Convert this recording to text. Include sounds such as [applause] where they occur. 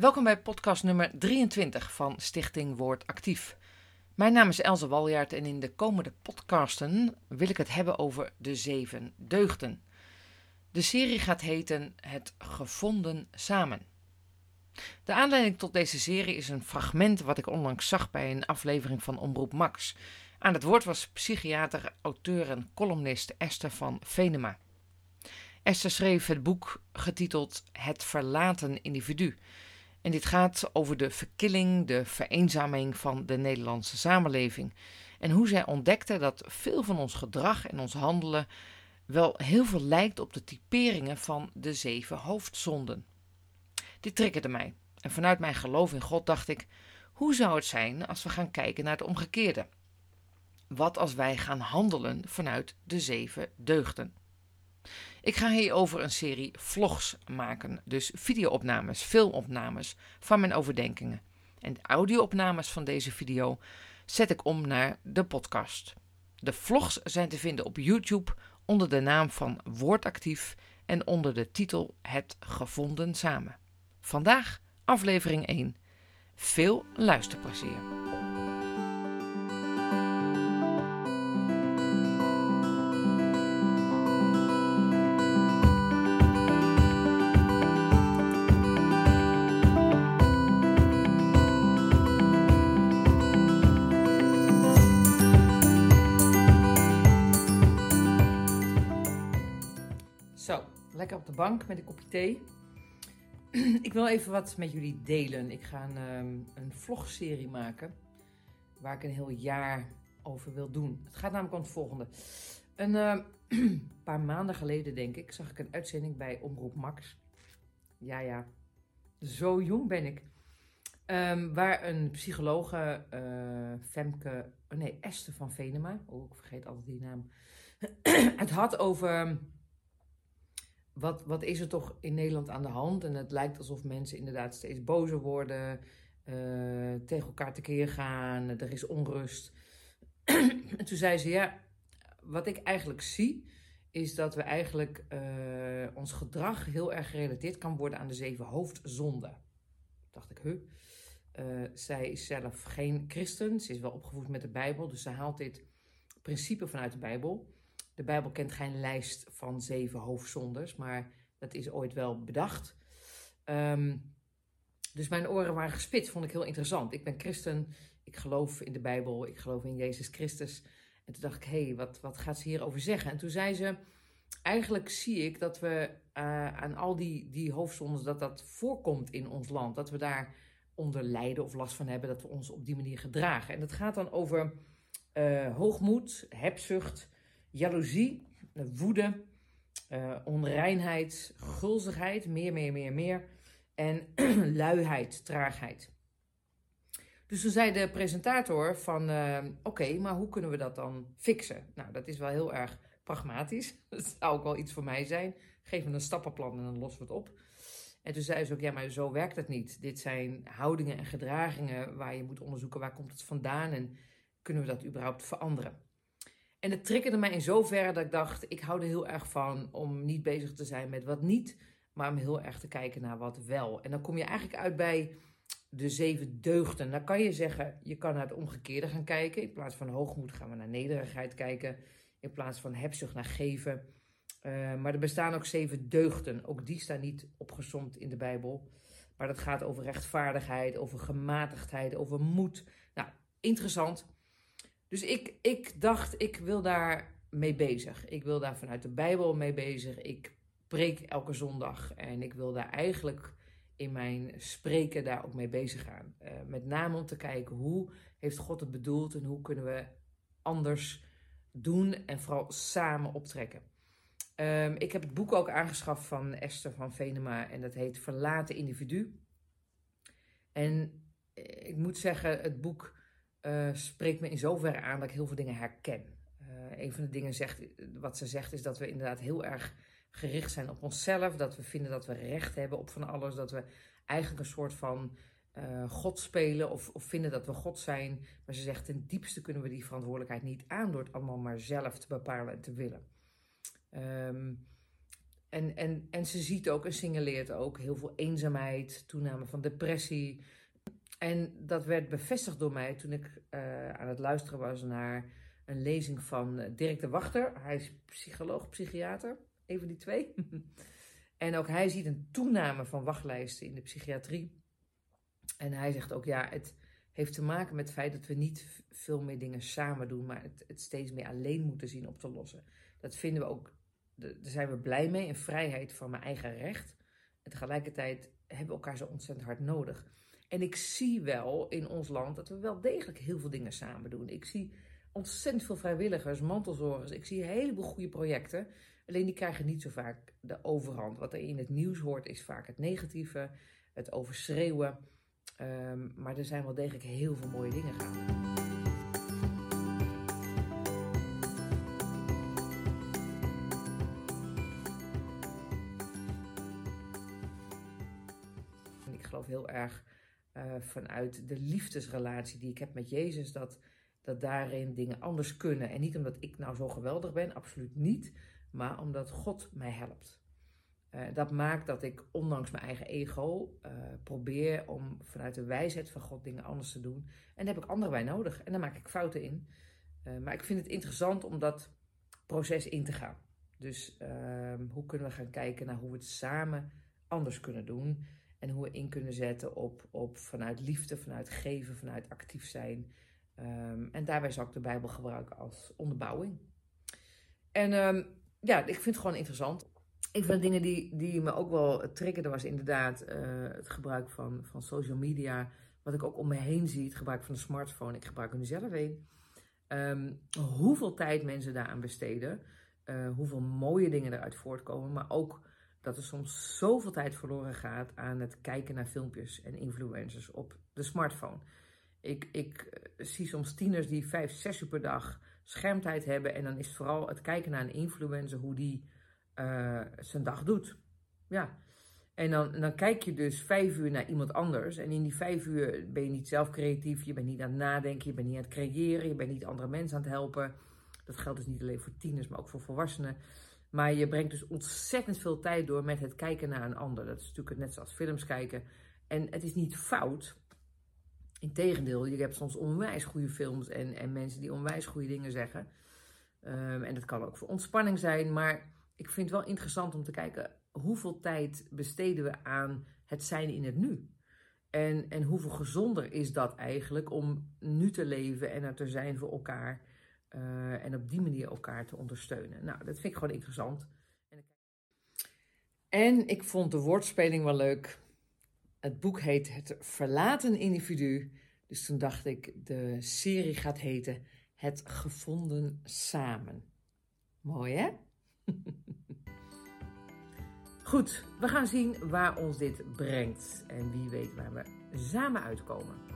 Welkom bij podcast nummer 23 van Stichting Woord Actief. Mijn naam is Elze Waljaard en in de komende podcasten wil ik het hebben over de zeven deugden. De serie gaat heten Het Gevonden Samen. De aanleiding tot deze serie is een fragment wat ik onlangs zag bij een aflevering van Omroep Max. Aan het woord was psychiater, auteur en columnist Esther van Venema. Esther schreef het boek getiteld Het Verlaten Individu. En dit gaat over de verkilling, de vereenzaming van de Nederlandse samenleving. En hoe zij ontdekte dat veel van ons gedrag en ons handelen wel heel veel lijkt op de typeringen van de zeven hoofdzonden. Dit triggerde mij. En vanuit mijn geloof in God dacht ik: hoe zou het zijn als we gaan kijken naar het omgekeerde? Wat als wij gaan handelen vanuit de zeven deugden? Ik ga hierover een serie vlogs maken, dus videoopnames, filmopnames van mijn overdenkingen. En de audioopnames van deze video zet ik om naar de podcast. De vlogs zijn te vinden op YouTube onder de naam van Woordactief en onder de titel Het Gevonden Samen. Vandaag aflevering 1. Veel luisterplezier. Bank met een kopje thee. [clears throat] ik wil even wat met jullie delen. Ik ga een, um, een vlogserie maken waar ik een heel jaar over wil doen. Het gaat namelijk om het volgende. Een uh, [clears throat] paar maanden geleden, denk ik, zag ik een uitzending bij Omroep Max. Ja, ja, zo jong ben ik. Um, waar een psychologe, uh, Femke, oh nee, Esther van Venema, oh, ik vergeet altijd die naam, [clears throat] het had over wat, wat is er toch in Nederland aan de hand? En het lijkt alsof mensen inderdaad steeds bozer worden, uh, tegen elkaar tekeer gaan, er is onrust. [clears throat] en toen zei ze, ja, wat ik eigenlijk zie, is dat we eigenlijk uh, ons gedrag heel erg gerelateerd kan worden aan de zeven hoofdzonden. Dacht ik, huh? Uh, zij is zelf geen christen, ze is wel opgevoed met de Bijbel, dus ze haalt dit principe vanuit de Bijbel. De Bijbel kent geen lijst van zeven hoofdzondes, maar dat is ooit wel bedacht. Um, dus mijn oren waren gespitst, vond ik heel interessant. Ik ben christen, ik geloof in de Bijbel, ik geloof in Jezus Christus. En toen dacht ik, hé, hey, wat, wat gaat ze hierover zeggen? En toen zei ze, eigenlijk zie ik dat we uh, aan al die, die hoofdzondes, dat dat voorkomt in ons land. Dat we daar onder lijden of last van hebben, dat we ons op die manier gedragen. En dat gaat dan over uh, hoogmoed, hebzucht, jaloezie, woede, uh, onreinheid, gulzigheid, meer, meer, meer, meer. En [clears throat] luiheid, traagheid. Dus toen zei de presentator van, uh, oké, maar hoe kunnen we dat dan fixen? Nou, dat is wel heel erg pragmatisch. [laughs] Dat zou ook wel iets voor mij zijn. Geef me een stappenplan en dan lossen we het op. En toen zei ze ook, ja, maar zo werkt het niet. Dit zijn houdingen en gedragingen waar je moet onderzoeken waar komt het vandaan en kunnen we dat überhaupt veranderen. En het triggerde mij in zoverre dat ik dacht, ik hou er heel erg van om niet bezig te zijn met wat niet, maar om heel erg te kijken naar wat wel. En dan kom je eigenlijk uit bij de zeven deugden. Dan kan je zeggen, je kan naar het omgekeerde gaan kijken. In plaats van hoogmoed gaan we naar nederigheid kijken. In plaats van hebzucht naar geven. Uh, maar er bestaan ook zeven deugden. Ook die staan niet opgezomd in de Bijbel. Maar dat gaat over rechtvaardigheid, over gematigdheid, over moed. Nou, interessant. Dus ik, ik dacht, ik wil daar mee bezig. Ik wil daar vanuit de Bijbel mee bezig. Ik preek elke zondag en ik wil daar eigenlijk in mijn spreken daar ook mee bezig gaan. Uh, met name om te kijken hoe heeft God het bedoeld en hoe kunnen we anders doen en vooral samen optrekken. Um, ik heb het boek ook aangeschaft van Esther van Venema en dat heet Verlaten Individu. En eh, ik moet zeggen, het boek uh, spreekt me in zoverre aan dat ik heel veel dingen herken. Uh, een van de dingen zegt, wat ze zegt is dat we inderdaad heel erg gericht zijn op onszelf. Dat we vinden dat we recht hebben op van alles. Dat we eigenlijk een soort van uh, God spelen of, of, vinden dat we God zijn. Maar ze zegt, ten diepste kunnen we die verantwoordelijkheid niet aan door het allemaal maar zelf te bepalen en te willen. Um, en, en, en ze ziet ook en signaleert ook heel veel eenzaamheid, toename van depressie. En dat werd bevestigd door mij toen ik uh, aan het luisteren was naar een lezing van Dirk de Wachter. Hij is psycholoog, psychiater, een van die twee. [laughs] en ook hij ziet een toename van wachtlijsten in de psychiatrie. En hij zegt ook, ja, het heeft te maken met het feit dat we niet veel meer dingen samen doen, maar het, steeds meer alleen moeten zien op te lossen. Dat vinden we ook, daar zijn we blij mee, een vrijheid van mijn eigen recht. En tegelijkertijd hebben we elkaar zo ontzettend hard nodig. En ik zie wel in ons land dat we wel degelijk heel veel dingen samen doen. Ik zie ontzettend veel vrijwilligers, mantelzorgers. Ik zie een heleboel goede projecten. Alleen die krijgen niet zo vaak de overhand. Wat er in het nieuws hoort is vaak het negatieve, het overschreeuwen. Um, maar er zijn wel degelijk heel veel mooie dingen gaande. Ik geloof heel erg uh, vanuit de liefdesrelatie die ik heb met Jezus, dat, dat daarin dingen anders kunnen. En niet omdat ik nou zo geweldig ben, absoluut niet, maar omdat God mij helpt. Uh, dat maakt dat ik, ondanks mijn eigen ego, uh, probeer om vanuit de wijsheid van God dingen anders te doen. En daar heb ik anderen bij nodig. En daar maak ik fouten in. Maar ik vind het interessant om dat proces in te gaan. Dus ehm, hoe kunnen we gaan kijken naar hoe we het samen anders kunnen doen. En hoe we in kunnen zetten op, op vanuit liefde, vanuit geven, vanuit actief zijn. Um, en daarbij zal ik de Bijbel gebruiken als onderbouwing. En um, ja, ik vind het gewoon interessant. Een van de dingen die, die me ook wel triggerde was inderdaad uh, het gebruik van, van social media. Wat ik ook om me heen zie, het gebruik van de smartphone. Ik gebruik hem zelf een. Um, hoeveel tijd mensen daaraan besteden. Uh, hoeveel mooie dingen eruit voortkomen. Maar ook dat er soms zoveel tijd verloren gaat aan het kijken naar filmpjes en influencers op de smartphone. Ik, ik zie soms tieners die vijf, zes uur per dag schermtijd hebben. En dan is het vooral het kijken naar een influencer, hoe die uh, zijn dag doet. Ja. En dan, dan kijk je dus vijf uur naar iemand anders. En in die vijf uur ben je niet zelf creatief. Je bent niet aan het nadenken. Je bent niet aan het creëren. Je bent niet andere mensen aan het helpen. Dat geldt dus niet alleen voor tieners, maar ook voor volwassenen. Maar je brengt dus ontzettend veel tijd door met het kijken naar een ander. Dat is natuurlijk net zoals films kijken. En het is niet fout. Integendeel, je hebt soms onwijs goede films en, en mensen die onwijs goede dingen zeggen. Um, en dat kan ook voor ontspanning zijn. Maar ik vind het wel interessant om te kijken hoeveel tijd besteden we aan het zijn in het nu. En, en hoeveel gezonder is dat eigenlijk om nu te leven en er te zijn voor elkaar. Uh, en op die manier elkaar te ondersteunen. Nou, dat vind ik gewoon interessant. En ik vond de woordspeling wel leuk. Het boek heet Het Verlaten Individu. Dus toen dacht ik, de serie gaat heten Het Gevonden Samen. Mooi hè? [laughs] Goed, we gaan zien waar ons dit brengt. En wie weet waar we samen uitkomen.